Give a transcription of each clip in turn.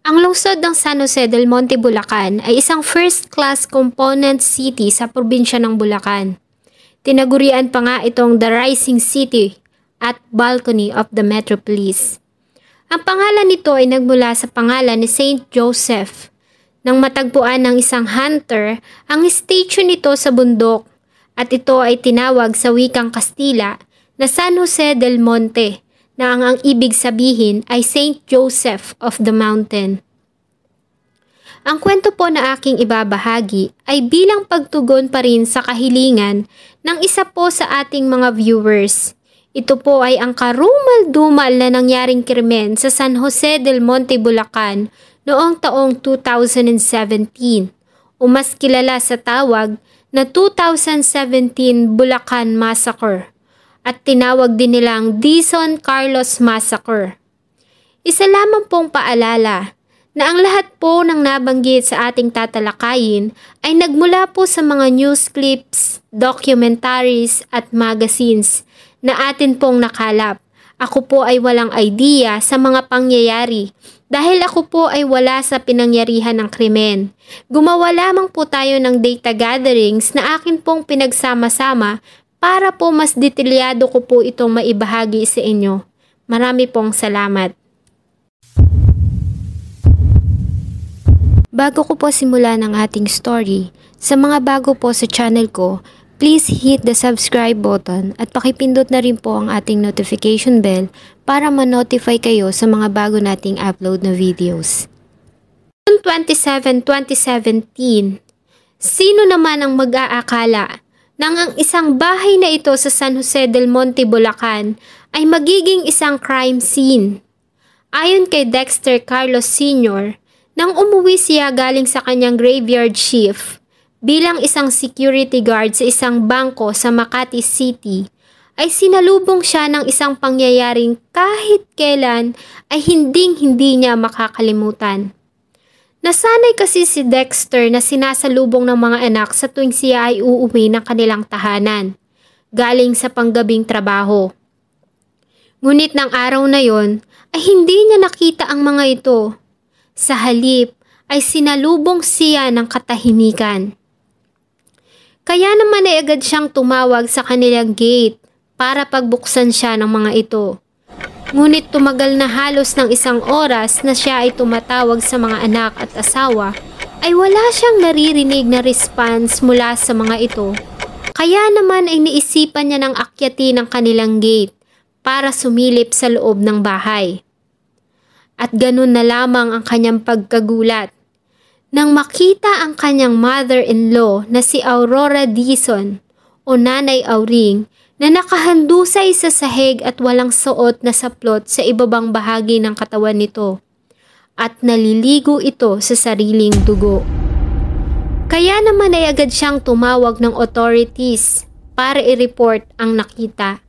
Ang lungsod ng San Jose del Monte, Bulacan ay isang first-class component city sa probinsya ng Bulacan. Tinagurian pa nga itong the rising city at balcony of the metropolis. Ang pangalan nito ay nagmula sa pangalan ni Saint Joseph. Nang matagpuan ng isang hunter, ang statue nito sa bundok at ito ay tinawag sa wikang Kastila na San Jose del Monte na ang, ang ibig sabihin ay Saint Joseph of the Mountain. Ang kwento po na aking ibabahagi ay bilang pagtugon pa rin sa kahilingan ng isa po sa ating mga viewers. Ito po ay ang karumal-dumal na nangyaring krimen sa San Jose del Monte, Bulacan noong taong 2017 o mas kilala sa tawag na 2017 Bulacan Massacre at tinawag din nilang Dison Carlos Massacre. Isa lamang pong paalala na ang lahat po ng nabanggit sa ating tatalakayin ay nagmula po sa mga news clips, documentaries at magazines na atin pong nakalap. Ako po ay walang idea sa mga pangyayari dahil ako po ay wala sa pinangyarihan ng krimen. Gumawa lamang po tayo ng data gatherings na akin pong pinagsama-sama para po mas detalyado ko po itong maibahagi sa inyo. Marami pong salamat. Bago ko po simula ng ating story, sa mga bago po sa channel ko, please hit the subscribe button at pakipindot na rin po ang ating notification bell para ma-notify kayo sa mga bago nating upload na videos. June 27, 2017 Sino naman ang mag-aakala nang ang isang bahay na ito sa San Jose del Monte, Bulacan ay magiging isang crime scene. Ayon kay Dexter Carlos Sr., nang umuwi siya galing sa kanyang graveyard shift bilang isang security guard sa isang bangko sa Makati City, ay sinalubong siya ng isang pangyayaring kahit kailan ay hinding-hindi niya makakalimutan. Nasanay kasi si Dexter na sinasalubong ng mga anak sa tuwing siya ay uuwi ng kanilang tahanan, galing sa panggabing trabaho. Ngunit ng araw na yon ay hindi niya nakita ang mga ito. Sa halip ay sinalubong siya ng katahimikan. Kaya naman ay agad siyang tumawag sa kanilang gate para pagbuksan siya ng mga ito. Ngunit tumagal na halos ng isang oras na siya ay tumatawag sa mga anak at asawa, ay wala siyang naririnig na response mula sa mga ito. Kaya naman ay niisipan niya ng akyatin ang kanilang gate para sumilip sa loob ng bahay. At ganun na lamang ang kanyang pagkagulat. Nang makita ang kanyang mother-in-law na si Aurora Dison o Nanay Auring na nakahandusay sa sahig at walang suot na saplot sa ibabang bahagi ng katawan nito at naliligo ito sa sariling dugo. Kaya naman ay agad siyang tumawag ng authorities para i-report ang nakita.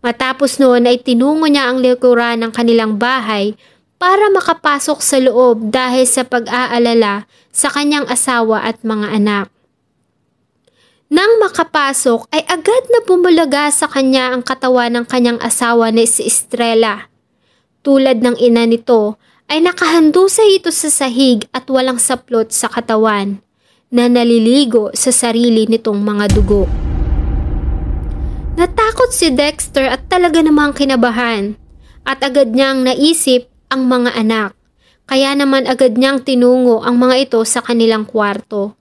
Matapos noon ay tinungo niya ang likuran ng kanilang bahay para makapasok sa loob dahil sa pag-aalala sa kanyang asawa at mga anak. Nang makapasok ay agad na bumulaga sa kanya ang katawan ng kanyang asawa na si Estrella. Tulad ng ina nito ay nakahandusay ito sa sahig at walang saplot sa katawan na naliligo sa sarili nitong mga dugo. Natakot si Dexter at talaga namang kinabahan at agad niyang naisip ang mga anak. Kaya naman agad niyang tinungo ang mga ito sa kanilang kwarto.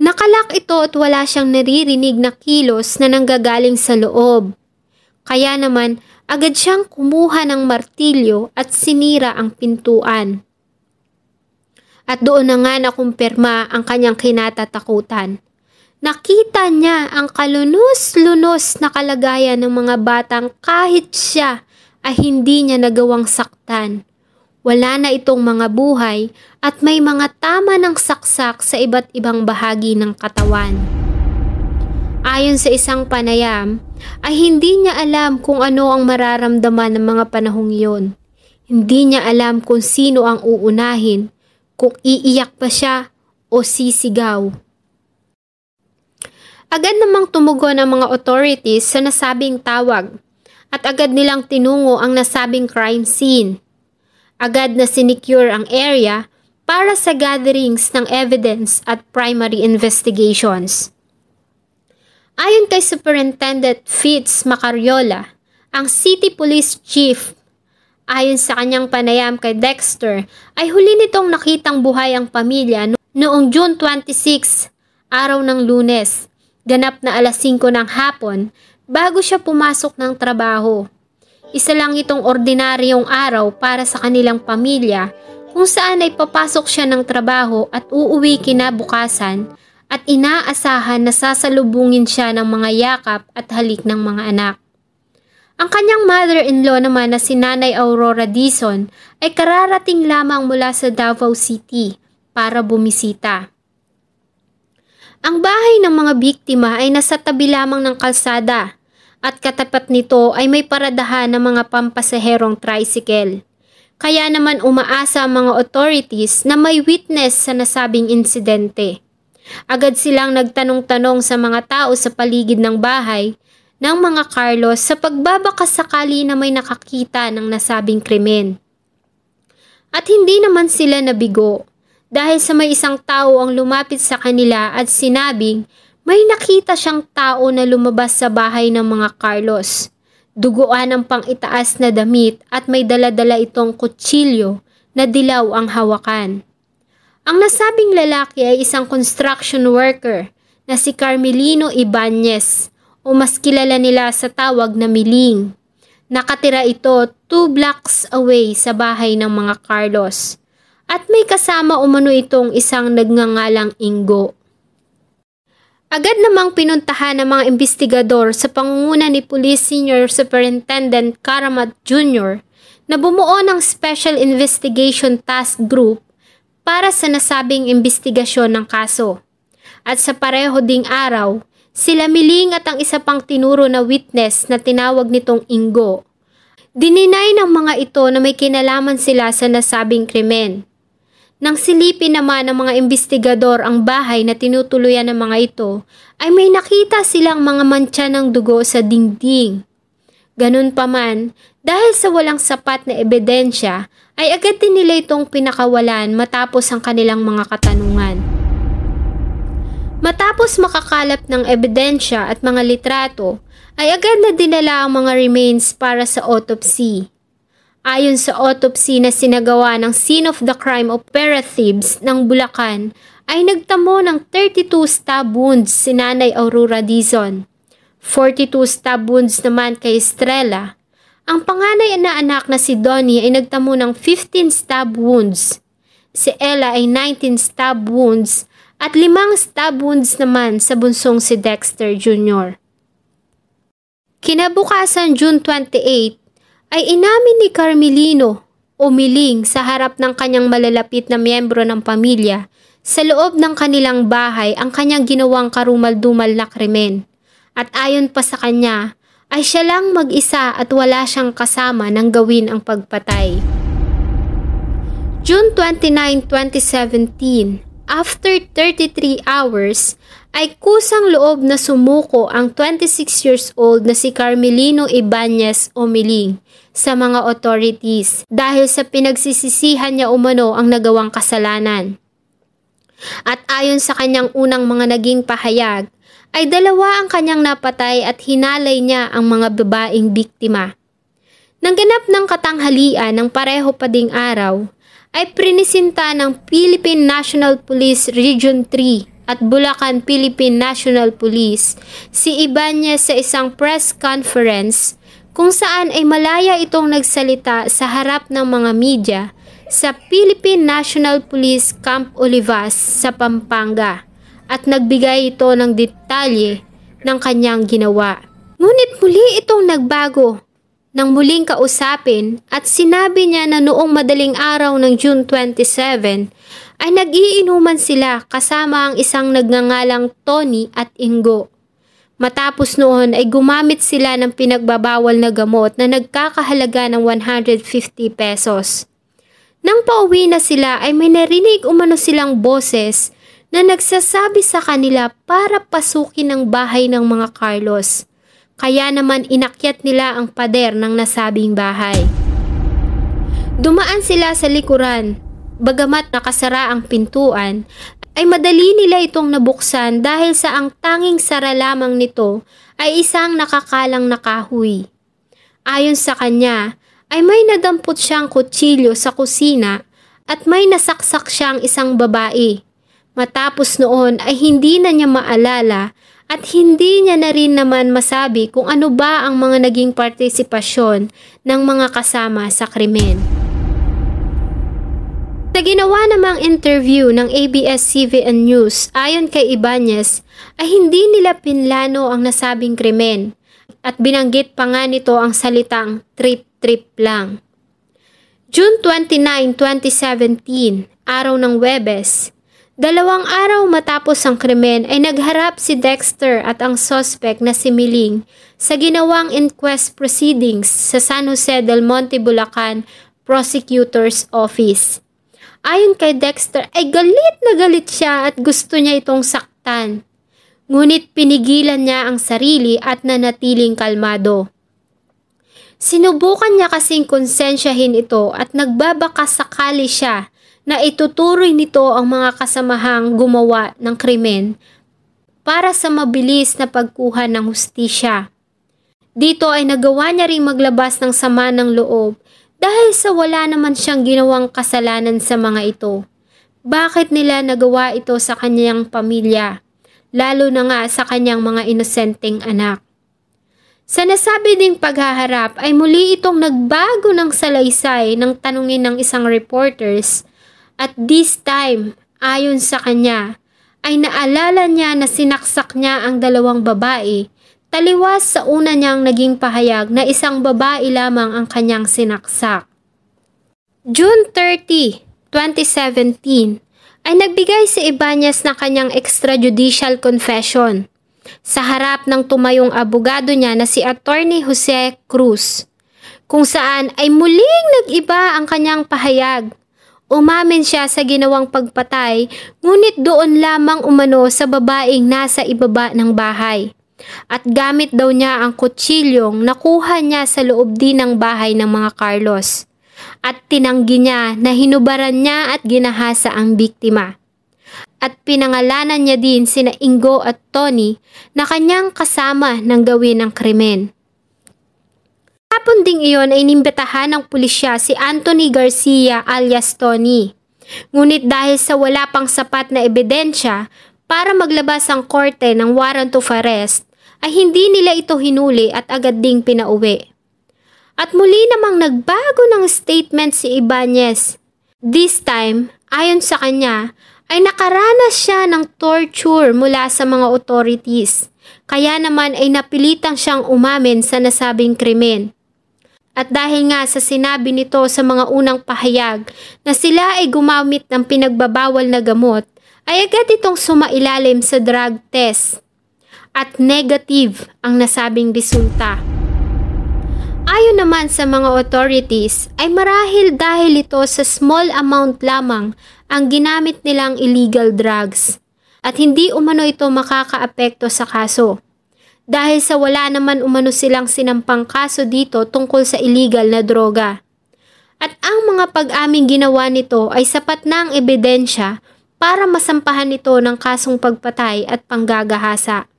Nakalak ito at wala siyang naririnig na kilos na nanggagaling sa loob. Kaya naman, agad siyang kumuha ng martilyo at sinira ang pintuan. At doon na nga nakumpirma ang kanyang kinatatakutan. Nakita niya ang kalunos-lunos na kalagayan ng mga batang kahit siya ay hindi niya nagawang saktan. Wala na itong mga buhay at may mga tama ng saksak sa iba't ibang bahagi ng katawan. Ayon sa isang panayam, ay hindi niya alam kung ano ang mararamdaman ng mga panahong iyon. Hindi niya alam kung sino ang uunahin, kung iiyak pa siya o sisigaw. Agad namang tumugon ang mga authorities sa nasabing tawag at agad nilang tinungo ang nasabing crime scene. Agad na sinecure ang area para sa gatherings ng evidence at primary investigations. Ayon kay Superintendent Fitz Macariola, ang City Police Chief, ayon sa kanyang panayam kay Dexter, ay huli nitong nakitang buhay ang pamilya noong June 26, araw ng lunes, ganap na alas 5 ng hapon, bago siya pumasok ng trabaho. Isa lang itong ordinaryong araw para sa kanilang pamilya kung saan ay papasok siya ng trabaho at uuwi kinabukasan at inaasahan na sasalubungin siya ng mga yakap at halik ng mga anak. Ang kanyang mother-in-law naman na si Nanay Aurora Dizon ay kararating lamang mula sa Davao City para bumisita. Ang bahay ng mga biktima ay nasa tabi lamang ng kalsada at katapat nito ay may paradahan ng mga pampasaherong tricycle. Kaya naman umaasa ang mga authorities na may witness sa nasabing insidente. Agad silang nagtanong-tanong sa mga tao sa paligid ng bahay ng mga Carlos sa pagbabaka sakali na may nakakita ng nasabing krimen. At hindi naman sila nabigo dahil sa may isang tao ang lumapit sa kanila at sinabing may nakita siyang tao na lumabas sa bahay ng mga Carlos. Duguan ang pang-itaas na damit at may daladala itong kutsilyo na dilaw ang hawakan. Ang nasabing lalaki ay isang construction worker na si Carmelino Ibanez o mas kilala nila sa tawag na Miling. Nakatira ito two blocks away sa bahay ng mga Carlos. At may kasama umano itong isang nagngangalang Ingo. Agad namang pinuntahan ng mga investigador sa pangunguna ni Police Senior Superintendent Karamat Jr. na bumuo ng Special Investigation Task Group para sa nasabing investigasyon ng kaso. At sa pareho ding araw, sila Miling at ang isa pang tinuro na witness na tinawag nitong Ingo. Dininay ng mga ito na may kinalaman sila sa nasabing krimen. Nang silipin naman ng mga investigador ang bahay na tinutuluyan ng mga ito, ay may nakita silang mga mantsa ng dugo sa dingding. Ganun pa man, dahil sa walang sapat na ebidensya, ay agad din nila itong pinakawalan matapos ang kanilang mga katanungan. Matapos makakalap ng ebidensya at mga litrato, ay agad na dinala ang mga remains para sa autopsy. Ayon sa autopsy na sinagawa ng scene of the crime operatives ng Bulacan, ay nagtamo ng 32 stab wounds si Nanay Aurora Dizon. 42 stab wounds naman kay Estrella. Ang panganay na anak na si Donnie ay nagtamo ng 15 stab wounds. Si Ella ay 19 stab wounds at limang stab wounds naman sa bunsong si Dexter Jr. Kinabukasan June 28, ay inamin ni Carmelino umiling sa harap ng kanyang malalapit na miyembro ng pamilya sa loob ng kanilang bahay ang kanyang ginawang karumal-dumal na krimen. At ayon pa sa kanya, ay siya lang mag-isa at wala siyang kasama nang gawin ang pagpatay. June 29, 2017, after 33 hours, ay kusang loob na sumuko ang 26 years old na si Carmelino Ibanez Omiling sa mga authorities dahil sa pinagsisisihan niya umano ang nagawang kasalanan. At ayon sa kanyang unang mga naging pahayag, ay dalawa ang kanyang napatay at hinalay niya ang mga babaeng biktima. Nang ganap ng katanghalian ng pareho pa ding araw, ay prinisinta ng Philippine National Police Region 3 at Bulacan Philippine National Police si Ibanez sa isang press conference kung saan ay malaya itong nagsalita sa harap ng mga media sa Philippine National Police Camp Olivas sa Pampanga at nagbigay ito ng detalye ng kanyang ginawa. Ngunit muli itong nagbago nang muling kausapin at sinabi niya na noong madaling araw ng June 27 ay nagiinuman sila kasama ang isang nagngangalang Tony at Ingo. Matapos noon ay gumamit sila ng pinagbabawal na gamot na nagkakahalaga ng 150 pesos. Nang pauwi na sila ay may narinig umano silang boses na nagsasabi sa kanila para pasukin ang bahay ng mga Carlos. Kaya naman inakyat nila ang pader ng nasabing bahay. Dumaan sila sa likuran. Bagamat nakasara ang pintuan, ay madali nila itong nabuksan dahil sa ang tanging sara lamang nito ay isang nakakalang na kahoy. Ayon sa kanya, ay may nadampot siyang kutsilyo sa kusina at may nasaksak siyang isang babae. Matapos noon ay hindi na niya maalala at hindi niya na rin naman masabi kung ano ba ang mga naging partisipasyon ng mga kasama sa krimen. Sa ginawa namang interview ng ABS-CBN News ayon kay Ibanez ay hindi nila pinlano ang nasabing krimen at binanggit pa nga nito ang salitang trip-trip lang. June 29, 2017, araw ng Webes, dalawang araw matapos ang krimen ay nagharap si Dexter at ang suspect na si Miling sa ginawang inquest proceedings sa San Jose del Monte, Bulacan Prosecutor's Office. Ayon kay Dexter ay galit na galit siya at gusto niya itong saktan. Ngunit pinigilan niya ang sarili at nanatiling kalmado. Sinubukan niya kasing konsensyahin ito at nagbabaka sakali siya na ituturoy nito ang mga kasamahang gumawa ng krimen para sa mabilis na pagkuha ng hustisya. Dito ay nagawa niya ring maglabas ng sama ng loob dahil sa wala naman siyang ginawang kasalanan sa mga ito. Bakit nila nagawa ito sa kanyang pamilya, lalo na nga sa kanyang mga inosenteng anak? Sa nasabi ding paghaharap ay muli itong nagbago ng salaysay ng tanungin ng isang reporters at this time, ayon sa kanya, ay naalala niya na sinaksak niya ang dalawang babae Taliwas sa una niyang naging pahayag na isang babae lamang ang kanyang sinaksak. June 30, 2017 ay nagbigay si Ibanez ng kanyang extrajudicial confession sa harap ng tumayong abogado niya na si Attorney Jose Cruz kung saan ay muling nag-iba ang kanyang pahayag. Umamin siya sa ginawang pagpatay ngunit doon lamang umano sa babaeng nasa ibaba ng bahay. At gamit daw niya ang kutsilyong nakuha niya sa loob din ng bahay ng mga Carlos. At tinanggi niya na hinubaran niya at ginahasa ang biktima. At pinangalanan niya din sina Ingo at Tony na kanyang kasama ng gawin ng krimen. Hapon ding iyon ay inimbitahan ng pulisya si Anthony Garcia alias Tony. Ngunit dahil sa wala pang sapat na ebidensya para maglabas ang korte ng warrant of arrest, ay hindi nila ito hinuli at agad ding pinauwi. At muli namang nagbago ng statement si Ibanez. This time, ayon sa kanya, ay nakaranas siya ng torture mula sa mga authorities. Kaya naman ay napilitang siyang umamin sa nasabing krimen. At dahil nga sa sinabi nito sa mga unang pahayag na sila ay gumamit ng pinagbabawal na gamot, ay agad itong sumailalim sa drug test at negative ang nasabing resulta. Ayon naman sa mga authorities ay marahil dahil ito sa small amount lamang ang ginamit nilang illegal drugs at hindi umano ito makakaapekto sa kaso. Dahil sa wala naman umano silang sinampang kaso dito tungkol sa illegal na droga. At ang mga pag-aming ginawa nito ay sapat na ang ebidensya para masampahan ito ng kasong pagpatay at panggagahasa.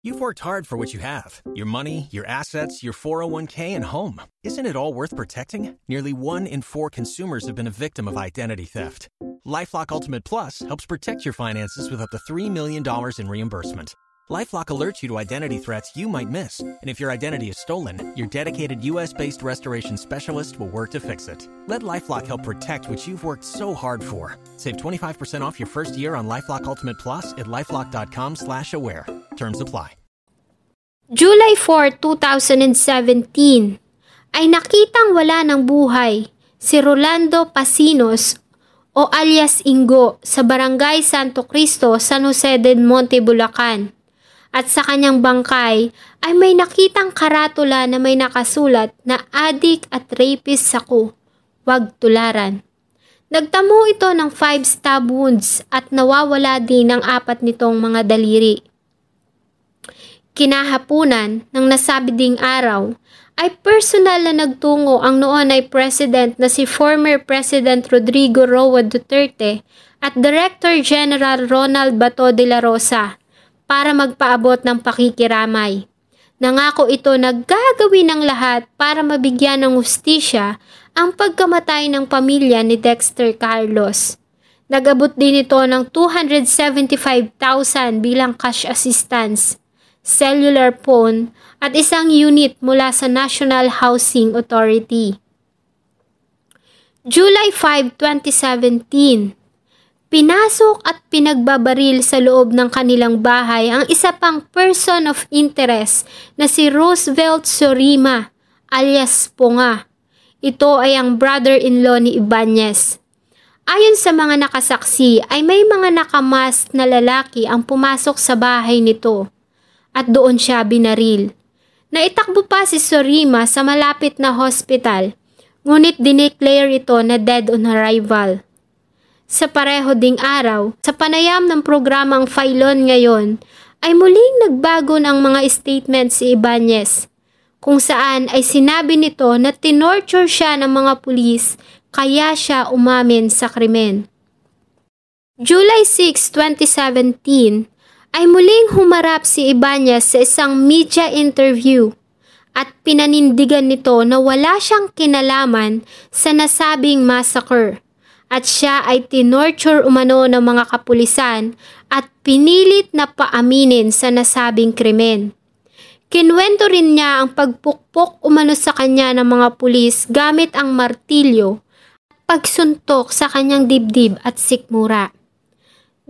You've worked hard for what you have your money, your assets, your 401k, and home. Isn't it all worth protecting? Nearly one in four consumers have been a victim of identity theft. Lifelock Ultimate Plus helps protect your finances with up to $3 million in reimbursement. Lifelock alerts you to identity threats you might miss. And if your identity is stolen, your dedicated US based restoration specialist will work to fix it. Let Lifelock help protect what you've worked so hard for. Save 25% off your first year on Lifelock Ultimate Plus at lifelock.com slash aware. Terms apply. July 4, 2017. ay nakitang wala ng buhay si Rolando Pasinos o alias Ingo sa Barangay Santo Cristo, San Jose del Monte, Bulacan. At sa kanyang bangkay ay may nakitang karatula na may nakasulat na adik at rapist ako. Huwag tularan. Nagtamo ito ng 5 stab wounds at nawawala din ang apat nitong mga daliri. Kinahapunan ng nasabi ding araw ay personal na nagtungo ang noon ay president na si former President Rodrigo Roa Duterte at Director General Ronald Bato de la Rosa para magpaabot ng pakikiramay. Nangako ito na gagawin ng lahat para mabigyan ng ustisya ang pagkamatay ng pamilya ni Dexter Carlos. Nagabot din ito ng 275,000 bilang cash assistance, cellular phone at isang unit mula sa National Housing Authority. July 5, 2017 Pinasok at pinagbabaril sa loob ng kanilang bahay ang isa pang person of interest na si Roosevelt Sorima alias Ponga ito ay ang brother-in-law ni Ibanez. Ayon sa mga nakasaksi ay may mga nakamas na lalaki ang pumasok sa bahay nito at doon siya binaril. Naitakbo pa si Sorima sa malapit na hospital ngunit dineclare ito na dead on arrival. Sa pareho ding araw, sa panayam ng programang Filon ngayon, ay muling nagbago ng mga statement si Ibanez kung saan ay sinabi nito na tinorture siya ng mga pulis kaya siya umamin sa krimen. July 6, 2017 ay muling humarap si Ibanez sa isang media interview at pinanindigan nito na wala siyang kinalaman sa nasabing massacre at siya ay tinorture umano ng mga kapulisan at pinilit na paaminin sa nasabing krimen. Kinwento rin niya ang pagpukpok umano sa kanya ng mga pulis gamit ang martilyo at pagsuntok sa kanyang dibdib at sikmura.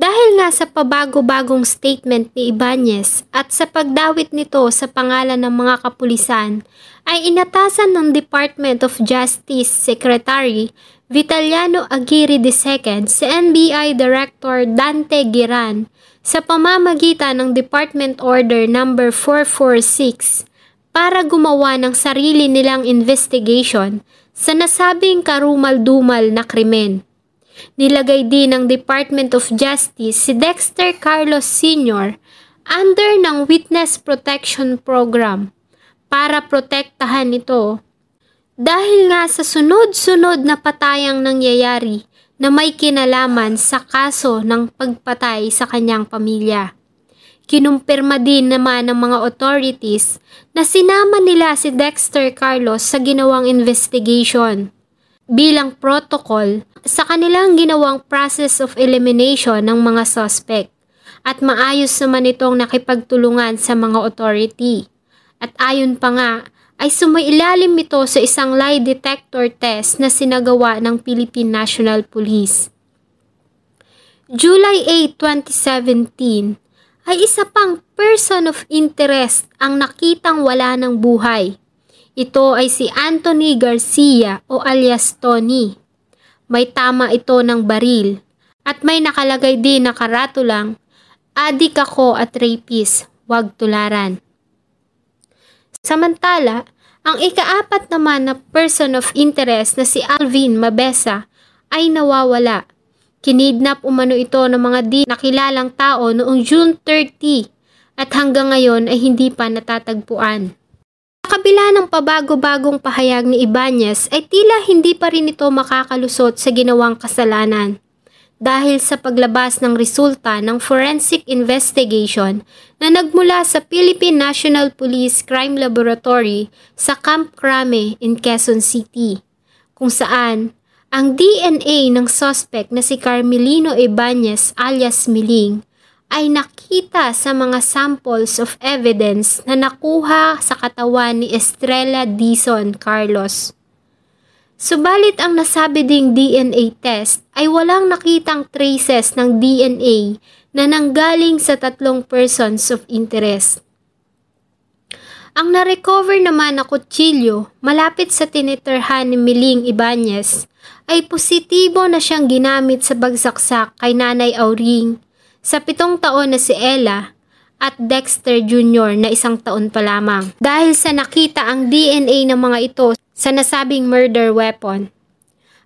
Dahil nga sa pabago-bagong statement ni Ibanez at sa pagdawit nito sa pangalan ng mga kapulisan, ay inatasan ng Department of Justice Secretary Vitaliano Aguirre II si NBI Director Dante Giran sa pamamagitan ng Department Order No. 446 para gumawa ng sarili nilang investigation sa nasabing karumal-dumal na krimen. Nilagay din ng Department of Justice si Dexter Carlos Sr. under ng Witness Protection Program para protektahan ito dahil nga sa sunod-sunod na patayang nangyayari na may kinalaman sa kaso ng pagpatay sa kanyang pamilya. Kinumpirma din naman ng mga authorities na sinama nila si Dexter Carlos sa ginawang investigation bilang protocol sa kanilang ginawang process of elimination ng mga suspect at maayos naman itong nakipagtulungan sa mga authority. At ayon pa nga ay sumailalim ito sa isang lie detector test na sinagawa ng Philippine National Police. July 8, 2017 ay isa pang person of interest ang nakitang wala ng buhay. Ito ay si Anthony Garcia o alias Tony. May tama ito ng baril at may nakalagay din na karatulang, Adik ako at rapist, wag tularan. Samantala, ang ikaapat naman na person of interest na si Alvin Mabesa ay nawawala. Kinidnap umano ito ng mga di nakilalang tao noong June 30 at hanggang ngayon ay hindi pa natatagpuan. Sa kabila ng pabago-bagong pahayag ni Ibanez ay tila hindi pa rin ito makakalusot sa ginawang kasalanan dahil sa paglabas ng resulta ng forensic investigation na nagmula sa Philippine National Police Crime Laboratory sa Camp Crame in Quezon City, kung saan ang DNA ng suspect na si Carmelino Ibanez alias Miling ay nakita sa mga samples of evidence na nakuha sa katawan ni Estrella Dizon Carlos. Subalit ang nasabi ding DNA test ay walang nakitang traces ng DNA na nanggaling sa tatlong persons of interest. Ang na-recover naman na kutsilyo malapit sa tinitirhan ni Miling Ibanez ay positibo na siyang ginamit sa bagsaksak kay Nanay Auring sa pitong taon na si Ella at Dexter Jr. na isang taon pa lamang dahil sa nakita ang DNA ng mga ito sa nasabing murder weapon.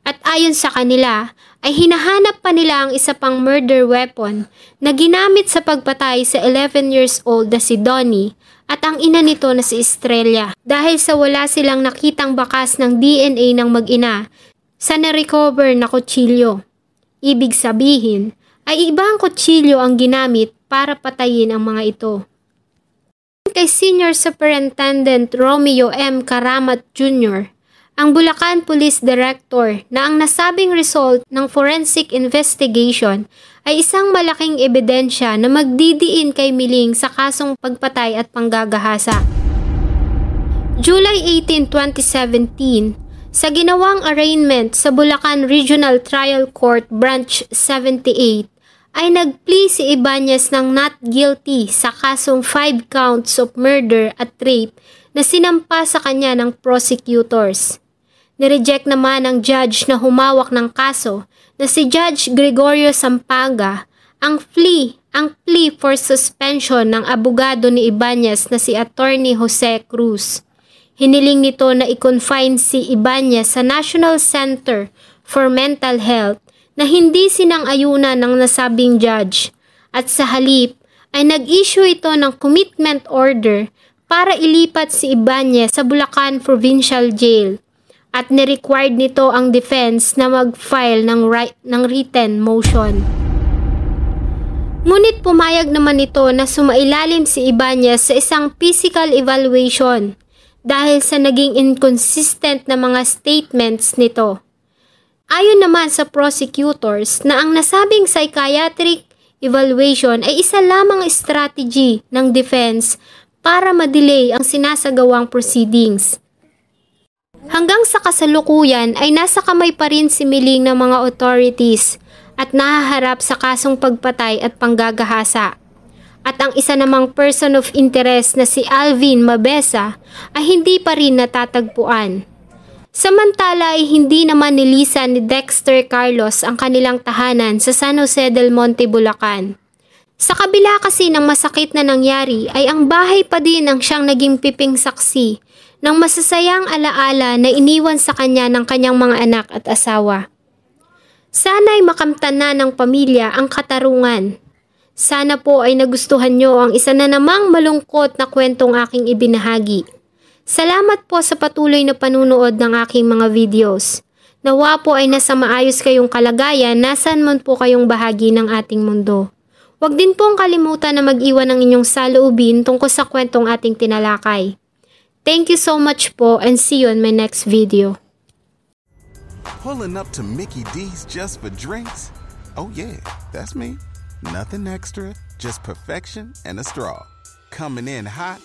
At ayon sa kanila, ay hinahanap pa nila ang isa pang murder weapon na ginamit sa pagpatay sa 11 years old na si Donnie at ang ina nito na si Estrella dahil sa wala silang nakitang bakas ng DNA ng mag-ina sa na-recover na kutsilyo. Ibig sabihin ay ibang kutsilyo ang ginamit para patayin ang mga ito. Kay Senior Superintendent Romeo M. Karamat Jr., ang Bulacan Police Director na ang nasabing result ng forensic investigation ay isang malaking ebidensya na magdidiin kay Miling sa kasong pagpatay at panggagahasa. July 18, 2017, sa ginawang arraignment sa Bulacan Regional Trial Court Branch 78, ay nagplea si Ibanez ng not guilty sa kasong 5 counts of murder at rape na sinampa sa kanya ng prosecutors. Nireject naman ng judge na humawak ng kaso na si Judge Gregorio Sampaga ang plea ang plea for suspension ng abogado ni Ibanez na si Attorney Jose Cruz. Hiniling nito na i-confine si Ibanez sa National Center for Mental Health na hindi sinang-ayunan ng nasabing judge at sa halip ay nag-issue ito ng commitment order para ilipat si Ibanez sa Bulacan Provincial Jail at ni-required nito ang defense na mag-file ng, right, ng written motion. Ngunit pumayag naman ito na sumailalim si Ibanez sa isang physical evaluation dahil sa naging inconsistent na mga statements nito. Ayon naman sa prosecutors na ang nasabing psychiatric evaluation ay isa lamang strategy ng defense para madelay ang sinasagawang proceedings. Hanggang sa kasalukuyan ay nasa kamay pa rin si Miling ng mga authorities at nahaharap sa kasong pagpatay at panggagahasa. At ang isa namang person of interest na si Alvin Mabesa ay hindi pa rin natatagpuan. Samantala ay hindi naman nilisan ni Dexter Carlos ang kanilang tahanan sa San Jose del Monte, Bulacan. Sa kabila kasi ng masakit na nangyari ay ang bahay pa din ang siyang naging piping saksi ng masasayang alaala na iniwan sa kanya ng kanyang mga anak at asawa. Sana'y makamtan na ng pamilya ang katarungan. Sana po ay nagustuhan nyo ang isa na namang malungkot na kwentong aking ibinahagi. Salamat po sa patuloy na panunood ng aking mga videos. Nawa po ay nasa maayos kayong kalagayan nasan man po kayong bahagi ng ating mundo. Huwag din pong kalimutan na mag-iwan ng inyong saloobin tungkol sa kwentong ating tinalakay. Thank you so much po and see you in my next video. Pulling up to Mickey D's just for drinks? Oh yeah, that's me. Nothing extra, just perfection and a straw. Coming in hot